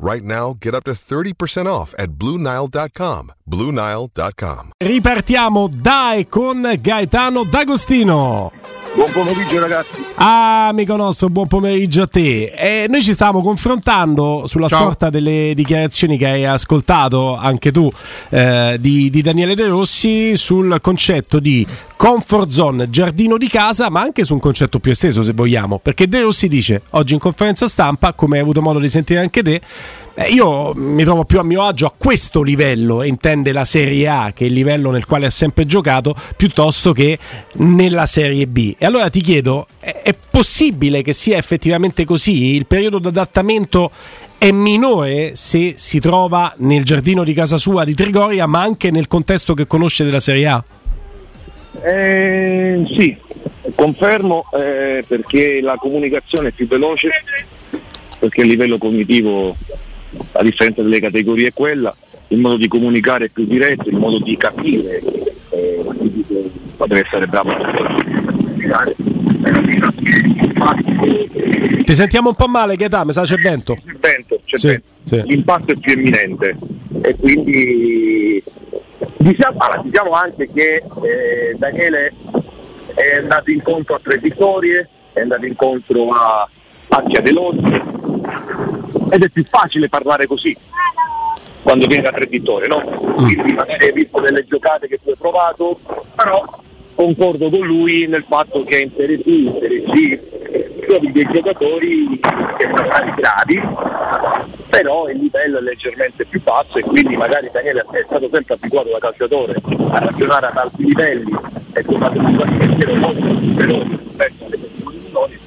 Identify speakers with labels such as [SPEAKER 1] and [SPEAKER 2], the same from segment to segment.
[SPEAKER 1] Right now, get up to 30% off at BlueNile.com. BlueNile.com.
[SPEAKER 2] Ripartiamo dai con Gaetano D'Agostino.
[SPEAKER 3] Buon pomeriggio ragazzi.
[SPEAKER 2] Amico nostro, buon pomeriggio a te. E noi ci stiamo confrontando sulla
[SPEAKER 4] Ciao.
[SPEAKER 2] scorta delle dichiarazioni che hai ascoltato anche tu eh, di, di Daniele De Rossi sul concetto di comfort zone, giardino di casa, ma anche su un concetto più esteso se vogliamo. Perché De Rossi dice oggi in conferenza stampa, come hai avuto modo di sentire anche te, eh, io mi trovo più a mio agio a questo livello, intende la Serie A, che è il livello nel quale ha sempre giocato, piuttosto che nella Serie B. E allora ti chiedo, è, possibile che sia effettivamente così? Il periodo di adattamento è minore se si trova nel giardino di casa sua di Trigoria, ma anche nel contesto che conosce della Serie A?
[SPEAKER 3] Eh, sì, confermo eh, perché la comunicazione è più veloce, perché il livello cognitivo, a differenza delle categorie, è quella, il modo di comunicare è più diretto, il modo di capire, eh, deve essere bravo.
[SPEAKER 2] Ti sentiamo un po' male, Gaetano, mi sa c'è vento.
[SPEAKER 3] C'è vento, c'è
[SPEAKER 2] Sì,
[SPEAKER 3] vento.
[SPEAKER 2] sì.
[SPEAKER 3] l'impatto è più imminente e quindi diciamo, diciamo anche che eh, Daniele è andato incontro a tre vittorie, è andato incontro a Accia Delossi ed è più facile parlare così quando viene da tre vittorie, no? Quindi magari hai visto delle giocate che tu hai provato, però concordo con lui nel fatto che in Serie B, in Serie C trovi dei giocatori che sono stati bravi, però il livello è leggermente più basso e quindi magari Daniele è stato sempre abituato da calciatore a ragionare ad alti livelli e capacità di pensiero molto più veloce rispetto alle minori,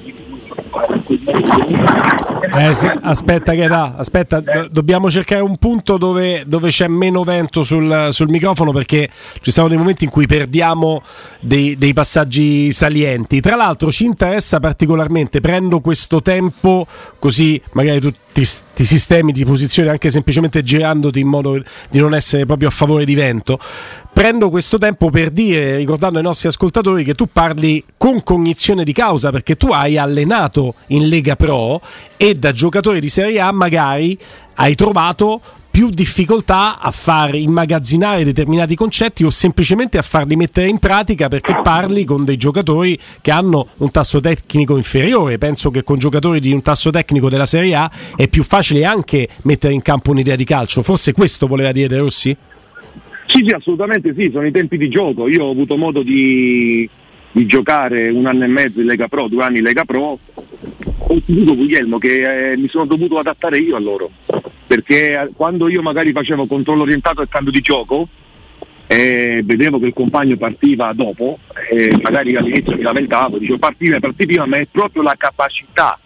[SPEAKER 3] quindi
[SPEAKER 2] Eh sì, aspetta che da, aspetta, do- dobbiamo cercare un punto dove, dove c'è meno vento sul, sul microfono perché ci sono dei momenti in cui perdiamo dei, dei passaggi salienti. Tra l'altro ci interessa particolarmente, prendo questo tempo così magari tu ti, ti sistemi di posizione anche semplicemente girandoti in modo di non essere proprio a favore di vento. Prendo questo tempo per dire, ricordando ai nostri ascoltatori, che tu parli con cognizione di causa perché tu hai allenato in Lega Pro e da giocatore di Serie A magari hai trovato più difficoltà a far immagazzinare determinati concetti o semplicemente a farli mettere in pratica perché parli con dei giocatori che hanno un tasso tecnico inferiore. Penso che con giocatori di un tasso tecnico della Serie A è più facile anche mettere in campo un'idea di calcio. Forse questo voleva dire Rossi?
[SPEAKER 3] Sì, sì, assolutamente sì, sono i tempi di gioco. Io ho avuto modo di, di giocare un anno e mezzo in Lega Pro, due anni in Lega Pro. Ho ti dico Guglielmo che eh, mi sono dovuto adattare io a loro, perché eh, quando io magari facevo controllo orientato al cambio di gioco e vedevo che il compagno partiva dopo, e magari all'inizio mi lamentavo, dicevo partiva, partiva, ma è proprio la capacità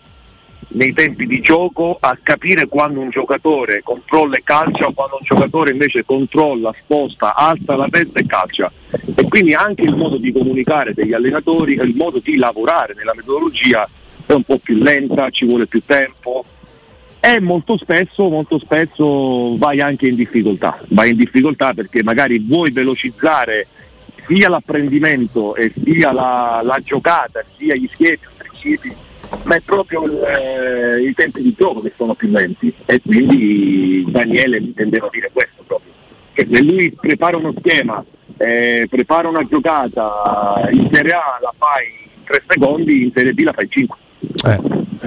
[SPEAKER 3] nei tempi di gioco a capire quando un giocatore controlla e calcia o quando un giocatore invece controlla, sposta, alza la testa e calcia. E quindi anche il modo di comunicare degli allenatori, il modo di lavorare nella metodologia è un po' più lenta, ci vuole più tempo e molto spesso, molto spesso vai anche in difficoltà, vai in difficoltà perché magari vuoi velocizzare sia l'apprendimento e sia la, la giocata, sia gli schemi, ma è proprio eh, i tempi di gioco che sono più lenti. E quindi Daniele mi intendeva dire questo proprio, che se lui prepara uno schema, eh, prepara una giocata in Serie A la fai in tre secondi, in Serie B la fai in cinque.
[SPEAKER 2] Eh.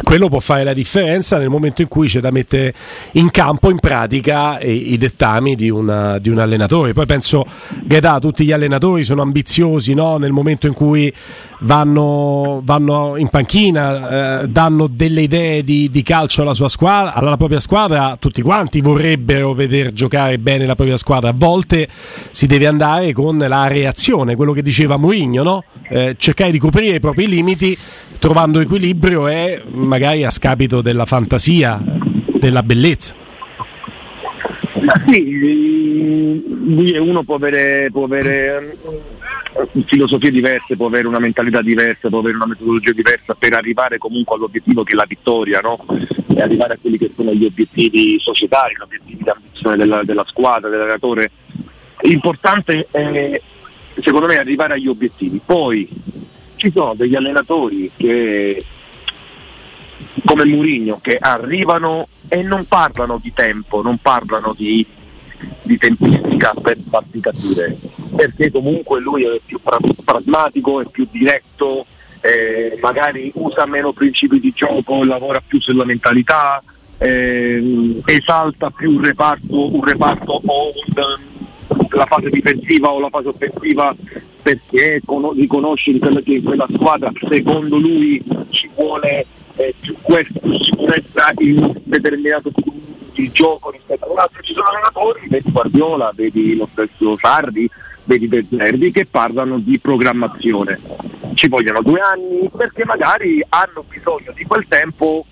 [SPEAKER 2] quello può fare la differenza nel momento in cui c'è da mettere in campo, in pratica, i, i dettami di, una, di, un allenatore. Poi penso da tutti gli allenatori sono ambiziosi no? nel momento in cui vanno, vanno in panchina, eh, danno delle idee di, di, calcio alla, squadra, alla propria squadra, tutti quanti vorrebbero vedere giocare bene la propria squadra. A volte si deve andare con la reazione, quello che diceva Mourinho, no? eh, cercare di coprire i propri limiti trovando equilibrio e magari a scapito della fantasia, della bellezza.
[SPEAKER 3] Sì, uno può avere, può avere eh, filosofie diverse, può avere una mentalità diversa, può avere una metodologia diversa per arrivare comunque all'obiettivo che è la vittoria, no? e arrivare a quelli che sono gli obiettivi societari, gli obiettivi di ambizione della, della squadra, dell'allenatore. L'importante è secondo me arrivare agli obiettivi. Poi ci sono degli allenatori che come Murigno che arrivano e non parlano di tempo, non parlano di, di tempistica per farsi capire, perché comunque lui è più pragmatico, è più diretto, eh, magari usa meno principi di gioco, lavora più sulla mentalità, eh, esalta più un reparto, un reparto o un, la fase difensiva o la fase offensiva perché riconosce che in quella squadra. Secondo lui ci vuole eh, più, questo, più sicurezza in un determinato di gioco rispetto a un altro. Ci sono allenatori, vedi Guardiola, vedi lo stesso Sardi, vedi Bezzerdi che parlano di programmazione. Ci vogliono due anni perché magari hanno bisogno di quel tempo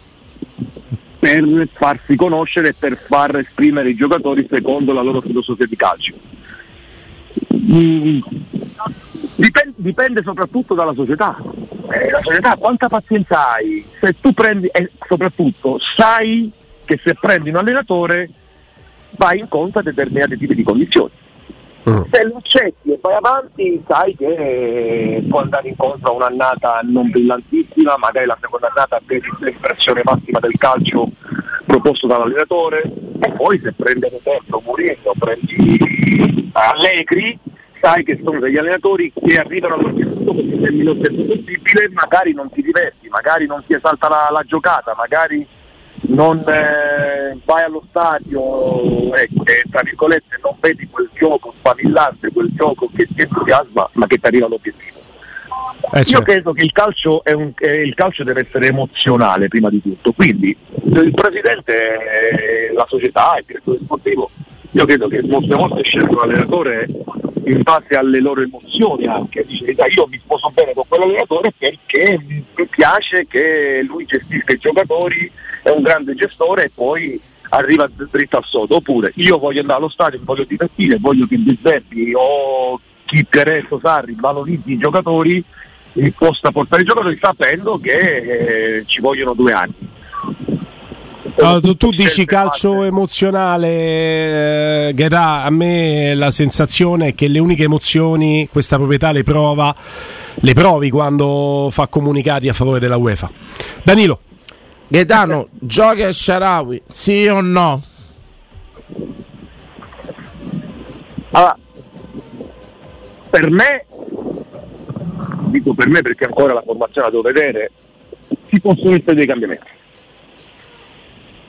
[SPEAKER 3] per farsi conoscere e per far esprimere i giocatori secondo la loro filosofia di calcio. Mm, dipende, dipende, soprattutto dalla società. Eh, la società quanta pazienza hai? Se tu prendi, e soprattutto sai che se prendi un allenatore vai incontro a determinati tipi di condizioni. Mm. Se lo accetti e vai avanti sai che può andare incontro a un'annata non brillantissima, magari la seconda annata vedi l'espressione massima del calcio proposto dall'allenatore e poi se prendi ad esempio Mourinho, prendi Allegri, sai che sono degli allenatori che arrivano all'obiettivo perché nel minor tempo possibile magari non ti diverti, magari non ti esalta la, la giocata, magari non eh, vai allo stadio ecco, e tra virgolette non vedi quel gioco sfavillante, quel gioco che ti entusiasma ma che ti arriva all'obiettivo. Eh, certo. Io credo che il calcio, un, eh, il calcio, deve essere emozionale prima di tutto, quindi il presidente, la società, il direttore sportivo, io credo che molte volte scelgono l'allenatore in base alle loro emozioni anche, dice io mi sposo bene con quell'allenatore perché mi piace che lui gestisca i giocatori, è un grande gestore e poi arriva dritto al sodo, oppure io voglio andare allo stadio, voglio divertire, voglio che il Zerbi o chi Tereso Sarri valorizzi i giocatori possa portare i giocatori sapendo che eh, ci vogliono due anni.
[SPEAKER 2] Allora, tu, tu dici calcio emozionale, eh, Ghedà, a me la sensazione è che le uniche emozioni questa proprietà le prova, le provi quando fa comunicati a favore della UEFA. Danilo.
[SPEAKER 4] Gaetano, gioca a Sharawi, sì o no?
[SPEAKER 3] Allora, per me, dico per me perché ancora la formazione la devo vedere, ci possono essere dei cambiamenti.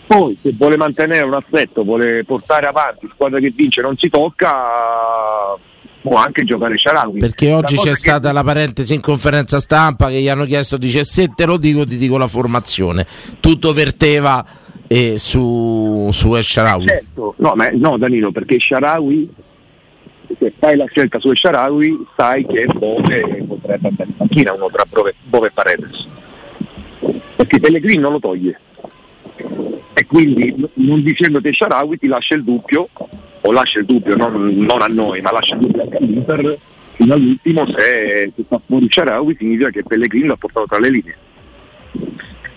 [SPEAKER 3] Poi se vuole mantenere un assetto, vuole portare avanti, squadra che vince non si tocca, può anche giocare Sharawi.
[SPEAKER 4] Perché oggi c'è stata la parentesi in conferenza stampa che gli hanno chiesto, dice se te lo dico ti dico la formazione. Tutto verteva eh, su, su Sharawi.
[SPEAKER 3] Certo, no, ma, no Danilo, perché Sharawi se fai la scelta su Sharawi sai che Bove potrebbe andare in panchina uno tra Bove, Bove e Paredes. Perché Pellegrini non lo toglie. E quindi non dicendo te Sharawi ti lascia il dubbio o lascia il dubbio non, non a noi ma lascia il dubbio anche all'Inter fino all'ultimo se, se sta fuori Sharawi significa che Pellegrini l'ha portato tra le linee.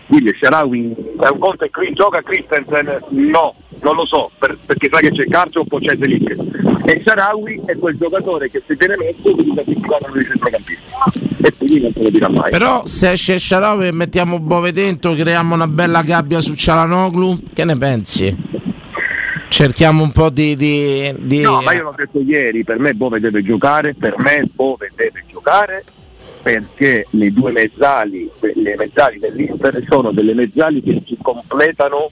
[SPEAKER 3] Quindi Sharawi è un conto e qui gioca Christensen? No non lo so per, perché sai che c'è Carcio o c'è Zelic e Sharawi è quel giocatore che se devi sacrificare uno dei centrocampisti. E quindi non te lo dirà mai.
[SPEAKER 4] Però se esce Sharawi e mettiamo Bove dentro creiamo una bella gabbia su Cialanoglu che ne pensi? cerchiamo un po' di, di, di,
[SPEAKER 3] No, ma io l'ho detto ieri, per me Bove deve giocare, per me Bove deve giocare perché le due mezzali, le mezzali dell'Inter sono delle mezzali che si completano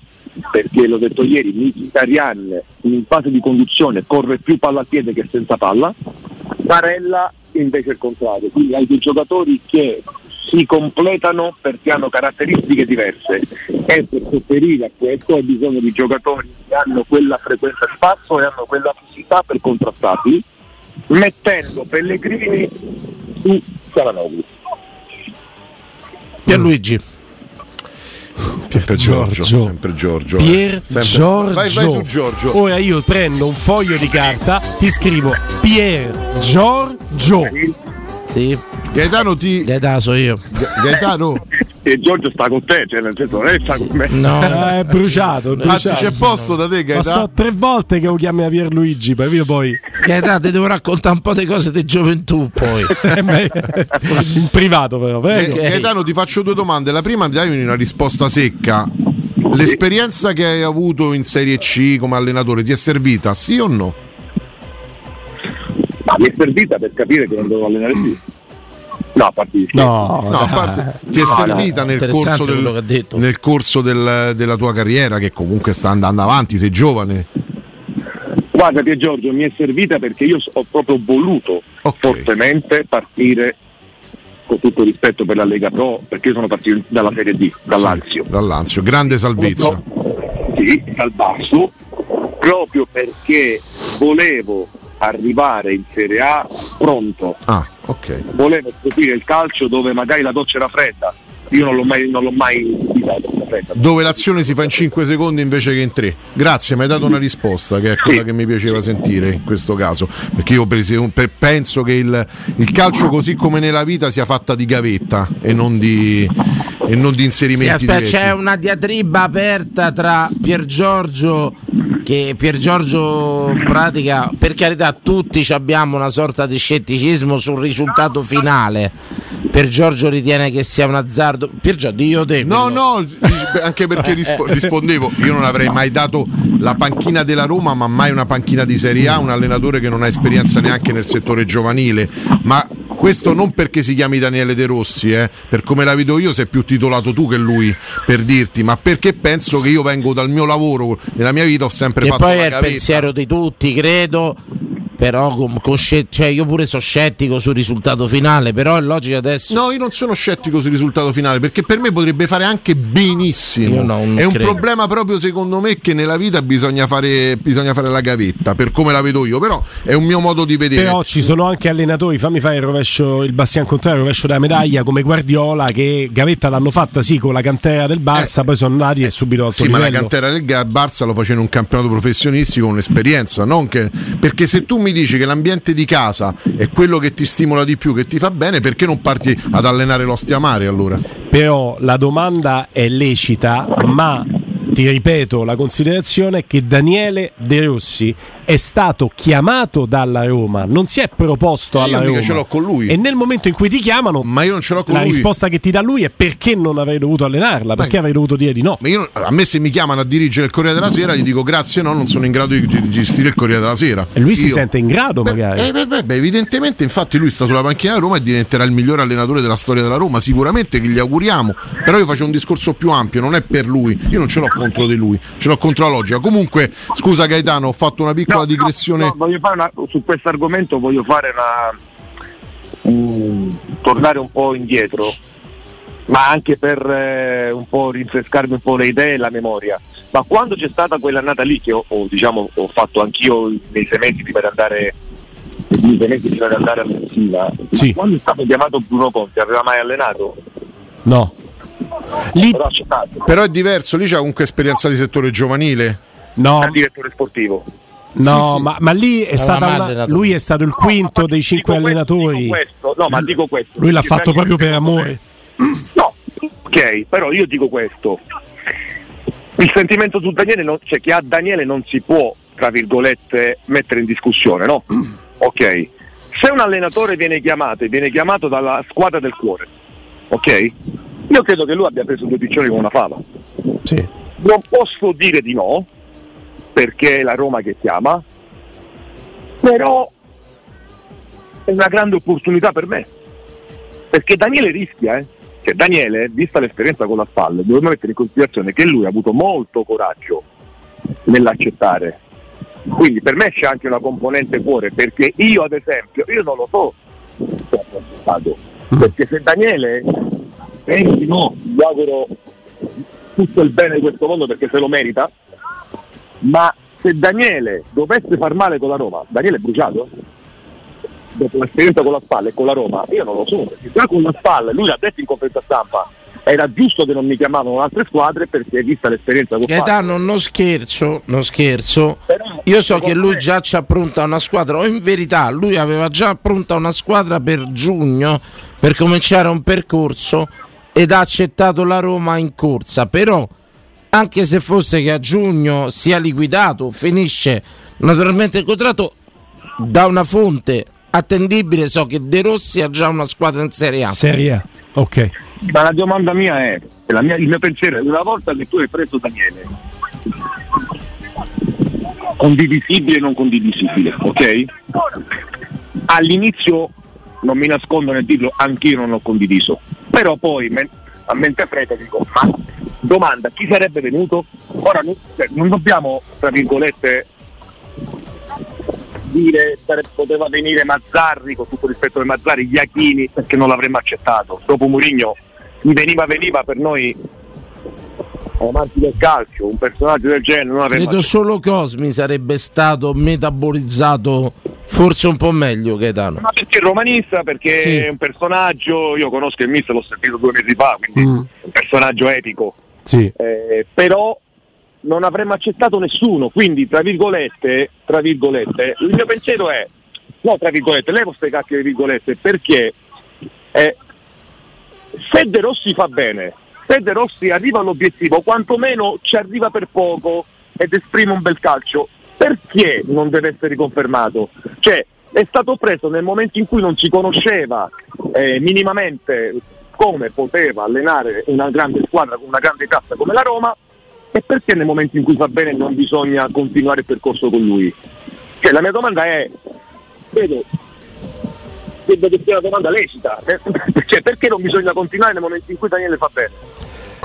[SPEAKER 3] perché l'ho detto ieri, Mkhitaryan in fase di conduzione corre più palla a piede che senza palla, Barella invece il contrario, quindi hai dei giocatori che si completano perché hanno caratteristiche diverse e per sopperire a questo hai bisogno di giocatori che hanno quella frequenza di passo e hanno quella fisicità per contrastarli, mettendo Pellegrini su Saranoglu.
[SPEAKER 4] Pierluigi.
[SPEAKER 5] Sempre Giorgio, sempre Giorgio. eh.
[SPEAKER 2] Pier
[SPEAKER 5] Sempre-
[SPEAKER 2] Giorgio.
[SPEAKER 5] Vai, vai su Giorgio.
[SPEAKER 2] Ora io prendo un foglio di carta, ti scrivo Pier Giorgio.
[SPEAKER 4] Sì,
[SPEAKER 5] Gaetano ti.
[SPEAKER 4] Gaetano so io.
[SPEAKER 5] Ga- Gaetano,
[SPEAKER 3] E Giorgio sta con te, cioè nel senso non è che sta con me.
[SPEAKER 4] No,
[SPEAKER 2] Eh, è bruciato,
[SPEAKER 5] anzi c'è posto da te
[SPEAKER 2] Ma so
[SPEAKER 5] Gaetano.
[SPEAKER 2] tre volte che lo chiami a Pierluigi, poi io poi
[SPEAKER 4] Gaetano ti devo raccontare un po' di cose di gioventù poi.
[SPEAKER 2] Eh, in privato però, prego.
[SPEAKER 5] Ga- Gaetano ti faccio due domande. La prima dai una risposta secca. L'esperienza che hai avuto in Serie C come allenatore ti è servita, sì o no?
[SPEAKER 3] Ma mi è servita per capire che non devo allenare più. No, a parte di scherzi.
[SPEAKER 2] No,
[SPEAKER 5] No, parte, ti è
[SPEAKER 3] no,
[SPEAKER 5] servita nel
[SPEAKER 4] interessante
[SPEAKER 5] corso,
[SPEAKER 4] che
[SPEAKER 5] del,
[SPEAKER 4] detto.
[SPEAKER 5] nel corso del- della tua carriera, che comunque sta andando avanti, sei giovane.
[SPEAKER 3] Guarda Pier Giorgio, mi è servita perché io ho proprio voluto
[SPEAKER 5] Ok.
[SPEAKER 3] fortemente partire con tutto rispetto per la Lega Pro, perché io sono partito dalla Serie D, dall'Anzio.
[SPEAKER 5] Dall'Anzio, grande salvezza.
[SPEAKER 3] Sì, dal basso, proprio perché volevo arrivare in Serie A pronto,
[SPEAKER 5] Ah, ok.
[SPEAKER 3] volevo scoprire il calcio dove magari la doccia era fredda. Io non l'ho mai, non l'ho mai.
[SPEAKER 5] Dove l'azione si fa in 5 secondi invece che in 3. Grazie, mi hai dato una risposta che è quella
[SPEAKER 3] Sì.
[SPEAKER 5] che mi piaceva sentire in questo caso. Perché io per penso che il, il calcio, così come nella vita, sia fatta di gavetta e non di, e non di
[SPEAKER 4] Sì,
[SPEAKER 5] inserimenti.
[SPEAKER 4] aspetta,
[SPEAKER 5] diretti.
[SPEAKER 4] c'è una diatriba aperta tra Pier Giorgio che Pier Giorgio in pratica, per carità, tutti ci abbiamo una sorta di scetticismo sul risultato finale. Pier Giorgio ritiene che sia un azzardo. Pier Giorgio, io te.
[SPEAKER 5] No, no, anche perché rispo- rispondevo, io non avrei mai dato la panchina della Roma, ma mai una panchina di Serie A, un allenatore che non ha esperienza neanche nel settore giovanile, ma questo non perché si chiami Daniele De Rossi, eh, per come la vedo io sei più titolato tu che lui, per dirti, ma perché penso che io vengo dal mio lavoro, nella mia vita ho sempre
[SPEAKER 4] Che
[SPEAKER 5] fatto
[SPEAKER 4] poi è il pensiero di tutti, credo. Però con- con cioè, io pure sono scettico sul risultato finale, però è logico adesso.
[SPEAKER 5] No, io non sono scettico sul risultato finale perché per me potrebbe fare anche benissimo.
[SPEAKER 4] Io non
[SPEAKER 5] è un
[SPEAKER 4] credo.
[SPEAKER 5] problema proprio secondo me che nella vita bisogna fare, bisogna fare la gavetta, per come la vedo io, però è un mio modo di vedere.
[SPEAKER 2] Però ci sono anche allenatori, fammi fare il rovescio, il bastian contrario, il rovescio della medaglia, come Guardiola, che Gavetta l'hanno fatta sì con la cantera del Barça, poi sono andati e subito alto
[SPEAKER 5] Eh. Sì, ma la
[SPEAKER 2] livello.
[SPEAKER 5] cantera del Barça lo faceva in un campionato professionistico con un'esperienza, non che- perché se tu mi dici che l'ambiente di casa è quello che ti stimola di più, che ti fa bene, perché non parti ad allenare l'ostia mare allora?
[SPEAKER 2] Però la domanda è lecita, ma ti ripeto la considerazione che Daniele De Rossi è stato chiamato dalla Roma, non si è proposto
[SPEAKER 5] io
[SPEAKER 2] alla
[SPEAKER 5] mica
[SPEAKER 2] Roma.
[SPEAKER 5] ce l'ho con lui.
[SPEAKER 2] E nel momento in cui ti chiamano,
[SPEAKER 5] Ma io non ce l'ho con
[SPEAKER 2] la
[SPEAKER 5] lui.
[SPEAKER 2] risposta che ti dà lui è perché non avrei dovuto allenarla, perché avrei dovuto dire di no.
[SPEAKER 5] Ma io- a me se mi chiamano a dirigere il Corriere della Sera gli dico grazie, no, non sono in grado di, di gestire il Corriere della Sera.
[SPEAKER 2] E lui si
[SPEAKER 5] Io-
[SPEAKER 2] sente in grado
[SPEAKER 5] Beh,
[SPEAKER 2] magari.
[SPEAKER 5] eh, beh, beh, beh, evidentemente, infatti, lui sta sulla panchina della Roma e diventerà il migliore allenatore della storia della Roma. Sicuramente che gli auguriamo. Però io faccio un discorso più ampio, non è per lui. Io non ce l'ho contro di lui, ce l'ho contro la logica. Comunque, scusa Gaetano, ho fatto una piccola
[SPEAKER 3] No. No, no, voglio fare una- su questo argomento voglio fare una mm, tornare un po' indietro, ma anche per eh, un po' rinfrescarmi un po' le idee e la memoria. Ma quando c'è stata quell'annata lì che ho, ho, diciamo, ho fatto anch'io nei sei mesi prima di andare nei prima di andare a Messina,
[SPEAKER 2] Sì.
[SPEAKER 3] quando è stato chiamato Bruno Conte aveva mai allenato?
[SPEAKER 2] No. Lì
[SPEAKER 3] Però
[SPEAKER 5] è diverso, lì c'è comunque esperienza di settore giovanile.
[SPEAKER 2] no,
[SPEAKER 3] direttore sportivo.
[SPEAKER 2] No,
[SPEAKER 5] Sì, sì.
[SPEAKER 2] Ma, ma lì è una- lui è stato il quinto
[SPEAKER 3] No,
[SPEAKER 2] dei cinque
[SPEAKER 3] dico questo,
[SPEAKER 2] allenatori.
[SPEAKER 3] dico questo, no, ma dico questo.
[SPEAKER 2] Lui l'ha fatto proprio per amore.
[SPEAKER 3] No, ok, però io dico questo. Il sentimento su Daniele, non, cioè che a Daniele non si può, tra virgolette, mettere in discussione, no? Ok. Se un allenatore viene chiamato e viene chiamato dalla squadra del cuore, ok? Io credo che lui abbia preso due piccioni con una fava.
[SPEAKER 2] Sì.
[SPEAKER 3] Non posso dire di no, perché è la Roma che chiama, però è una grande opportunità per me. Perché Daniele rischia, eh. Cioè, Daniele, vista l'esperienza con la spalla, dobbiamo mettere in considerazione che lui ha avuto molto coraggio nell'accettare. Quindi per me c'è anche una componente cuore, perché io ad esempio, io non lo so se ha accettato. perché se Daniele pensi no, gli auguro tutto il bene di questo mondo perché se lo merita, ma se Daniele dovesse far male con la Roma, Daniele è bruciato? Dopo l'esperienza con la spalla e con la Roma, io non lo so, perché già con la spalla, lui l'ha detto in conferenza stampa, era giusto che non mi chiamavano altre squadre perché vista l'esperienza con
[SPEAKER 4] Gaetano, non scherzo, non scherzo. Io so che lui già ci ha pronta una squadra, o in verità lui aveva già pronta una squadra per giugno per cominciare un percorso ed ha accettato la Roma in corsa. Però, anche se fosse che a giugno sia liquidato, finisce naturalmente il contratto da una fonte attendibile. So che De Rossi ha già una squadra in Serie A.
[SPEAKER 2] Serie A, ok.
[SPEAKER 3] Ma la domanda mia è, la mia- il mio pensiero è, una volta che tu hai preso Daniele, condivisibile e non condivisibile, ok? All'inizio, non mi nascondo nel dirlo, anch'io non l'ho condiviso, però poi a mente fredda dico, ma domanda, chi sarebbe venuto? Ora non, cioè, non dobbiamo, tra virgolette, dire sare- poteva venire Mazzarri con tutto rispetto ai Mazzarri, Iachini perché non l'avremmo accettato. Dopo Murigno chi veniva veniva per noi amanti del calcio, un personaggio del genere non avremmo
[SPEAKER 4] Credo solo Cosmi sarebbe stato metabolizzato forse un po' meglio Gaetano.
[SPEAKER 3] Ma perché è romanista, perché
[SPEAKER 4] Sì.
[SPEAKER 3] è un personaggio, io conosco il mister, l'ho sentito due mesi fa, quindi
[SPEAKER 2] Mm.
[SPEAKER 3] è un personaggio epico.
[SPEAKER 2] Sì.
[SPEAKER 3] Eh, però non avremmo accettato nessuno, quindi tra virgolette, tra virgolette, il mio pensiero è, no tra virgolette, levo queste cacchie di virgolette, perché eh, se De Rossi fa bene, se De Rossi arriva all'obiettivo, quantomeno ci arriva per poco ed esprime un bel calcio, perché non deve essere riconfermato? Cioè, è stato preso nel momento in cui non si conosceva eh, minimamente come poteva allenare una grande squadra con una grande cassa come la Roma e perché nel momento in cui fa bene non bisogna continuare il percorso con lui? Cioè, la mia domanda è, vedo, credo che sia una domanda lecita, eh, cioè, perché non bisogna continuare nel momento in cui Daniele fa bene?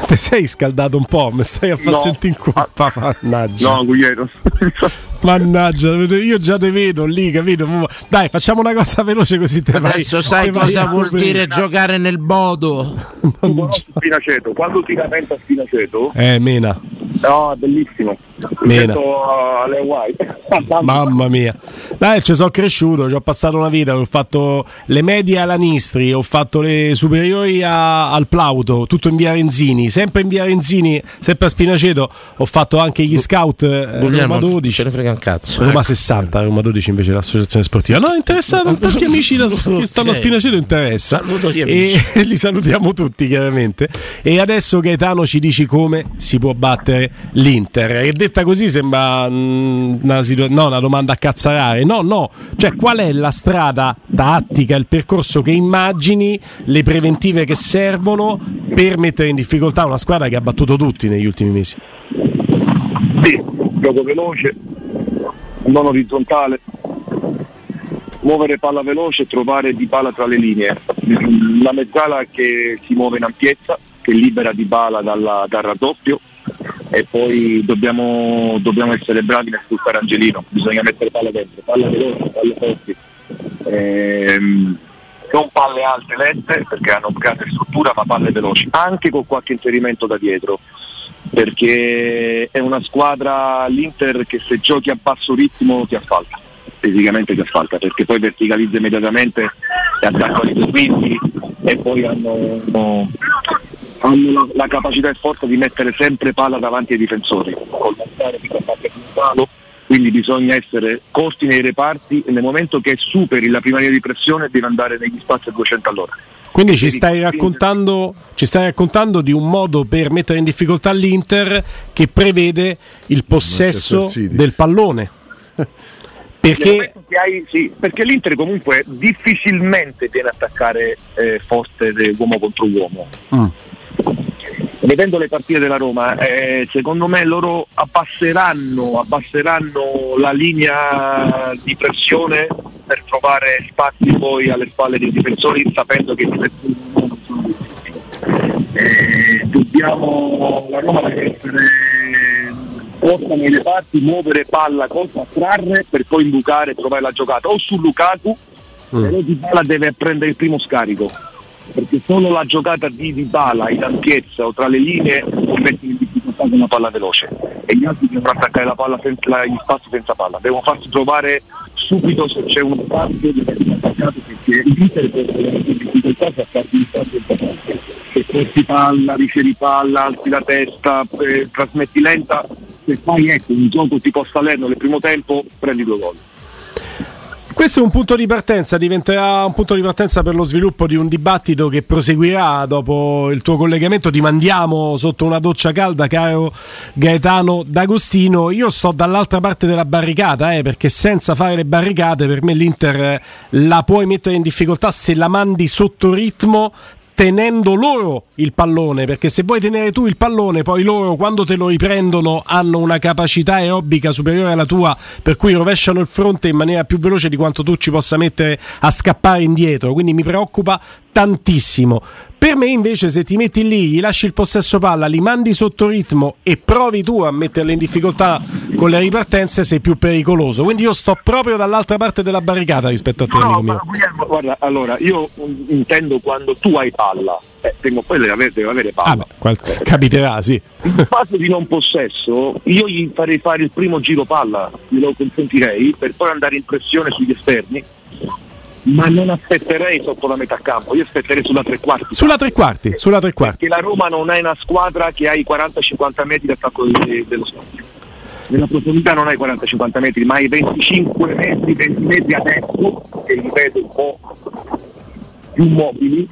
[SPEAKER 2] Ti sei scaldato un po', mi stai a far
[SPEAKER 3] No.
[SPEAKER 2] sentire in colpa, mannaggia.
[SPEAKER 3] No, Guglielmo.
[SPEAKER 2] Mannaggia, io già te vedo lì, capito? Dai, facciamo una cosa veloce così te vai.
[SPEAKER 4] Adesso sai
[SPEAKER 2] te vai
[SPEAKER 4] cosa vuol dire giocare nel bodo?
[SPEAKER 3] tu conosci Spinaceto, quando ti lamenta Spinaceto,
[SPEAKER 2] Eh, Mena,
[SPEAKER 3] no, è bellissimo.
[SPEAKER 2] Mena.
[SPEAKER 3] White.
[SPEAKER 2] mamma mia. Dai, ci sono cresciuto, ci ho passato una vita, ho fatto le medie alla Nistri, ho fatto le superiori a- al Plauto, tutto in via Renzini, sempre in via Renzini, sempre a Spinaceto, ho fatto anche gli scout eh,
[SPEAKER 4] Guglielmo,
[SPEAKER 2] Roma 12.
[SPEAKER 4] ce ne frega un cazzo.
[SPEAKER 2] Roma 60, Roma 12 invece l'associazione sportiva. No, interessato tanti amici da- che stanno a. Spinaceto interessa.
[SPEAKER 4] Saluto gli
[SPEAKER 2] E li salutiamo tutti chiaramente. E adesso Gaetano ci dici come si può battere l'Inter. E detta così sembra mm, una, situa- no, una domanda a cazzarare. No, no, cioè qual è la strada tattica, il percorso che immagini, le preventive che servono per mettere in difficoltà una squadra che ha battuto tutti negli ultimi mesi?
[SPEAKER 3] Sì, gioco veloce, non orizzontale, muovere palla veloce e trovare di palla tra le linee. La mezzala che si muove in ampiezza, che libera di bala dal raddoppio e poi dobbiamo, dobbiamo essere bravi nel sfruttare Angelino, bisogna mettere palla dentro, palla veloce, palle forti. Ehm, non palle alte lente perché hanno grande struttura ma palle veloci, anche con qualche inserimento da dietro perché è una squadra l'Inter che se giochi a basso ritmo ti asfalta, fisicamente ti asfalta, perché poi verticalizza immediatamente e attaccano i quinti e poi hanno la, la capacità e forza di mettere sempre palla davanti ai difensori, quindi bisogna essere corti nei reparti e nel momento che superi la prima linea di pressione devi andare negli spazi a 200 all'ora.
[SPEAKER 2] Quindi ci stai, raccontando, ci stai raccontando di un modo per mettere in difficoltà l'Inter che prevede il possesso del pallone. Perché
[SPEAKER 3] hai- sì, perché l'Inter comunque difficilmente viene a attaccare eh, forte uomo contro uomo. Vedendo le partite della Roma, eh, secondo me loro abbasseranno, abbasseranno la linea di pressione per trovare spazi poi alle spalle dei difensori, sapendo che i difensori eh, dobbiamo, la Roma deve essere posta nelle parti, muovere palla, cosa trarre per poi imbucare e trovare la giocata. O su Lukaku, però Di Bala deve prendere il primo scarico perché solo la giocata di Dybala in ampiezza o tra le linee può mettere in difficoltà con una palla veloce. E gli altri devono attaccare la palla senza, la- gli spazi senza palla. Devono farsi trovare subito se c'è uno spazio deve essere attaccato perché l'Inter può essere in difficoltà se attacchi gli spazi senza palla. Se porti palla, ricevi palla, alzi la testa, eh, trasmetti lenta se fai ecco, un gioco tipo Salerno nel primo tempo prendi due gol
[SPEAKER 2] Questo è un punto di partenza, diventerà un punto di partenza per lo sviluppo di un dibattito che proseguirà dopo il tuo collegamento. Ti mandiamo sotto una doccia calda, caro Gaetano D'Agostino. Io sto dall'altra parte della barricata, eh, perché senza fare le barricate per me l'Inter eh, la puoi mettere in difficoltà se la mandi sotto ritmo tenendo loro il pallone, perché se vuoi tenere tu il pallone, poi loro quando te lo riprendono hanno una capacità aerobica superiore alla tua, per cui rovesciano il fronte in maniera più veloce di quanto tu ci possa mettere a scappare indietro, quindi mi preoccupa tantissimo. Per me invece se ti metti lì, gli lasci il possesso palla, li mandi sotto ritmo e provi tu a metterle in difficoltà con le ripartenze, sei più pericoloso. Quindi io sto proprio dall'altra parte della barricata rispetto a te,
[SPEAKER 3] No, ma guarda, allora io intendo quando tu hai palla, eh, prima o poi deve avere, deve avere
[SPEAKER 2] Ah,
[SPEAKER 3] palla.
[SPEAKER 2] beh, qual- capiterà, sì.
[SPEAKER 3] In fase di non possesso, io gli farei fare il primo giro palla, glielo consentirei, per poi andare in pressione sugli esterni, ma non aspetterei sotto la metà campo, io aspetterei sulla tre quarti.
[SPEAKER 2] Sulla tre quarti, sulla tre quarti.
[SPEAKER 3] Perché la Roma non è una squadra che ha i 40-50 metri d'attacco de- dello spazio. Nella profondità non hai 40-50 metri, ma hai 25 metri, 20 metri adesso, che li vedo un po' più mobili,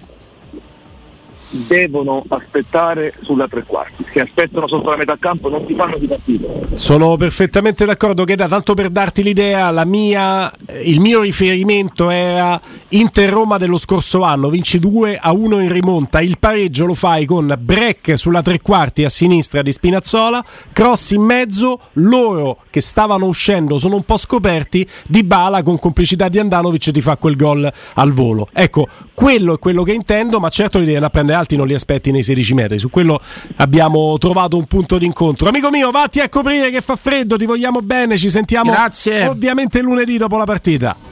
[SPEAKER 3] devono aspettare sulla tre quarti. Se aspettano sotto la metà campo non si fanno di partita.
[SPEAKER 2] Sono perfettamente d'accordo, Cheda. Tanto per darti l'idea, la mia, il mio riferimento era Inter-Roma dello scorso anno. Vinci 2 a 1 in rimonta. Il pareggio lo fai con break sulla tre quarti a sinistra di Spinazzola, cross in mezzo. Loro che stavano uscendo sono un po' scoperti. Di Bala con complicità di Andanovic ti fa quel gol al volo. Ecco, quello è quello che intendo, ma certo li devi prendere alti, non li aspetti nei 16 metri. Su quello abbiamo trovato un punto d'incontro. Amico mio, vatti a coprire che fa freddo, ti vogliamo bene, ci sentiamo
[SPEAKER 4] Grazie.
[SPEAKER 2] ovviamente lunedì dopo la partita.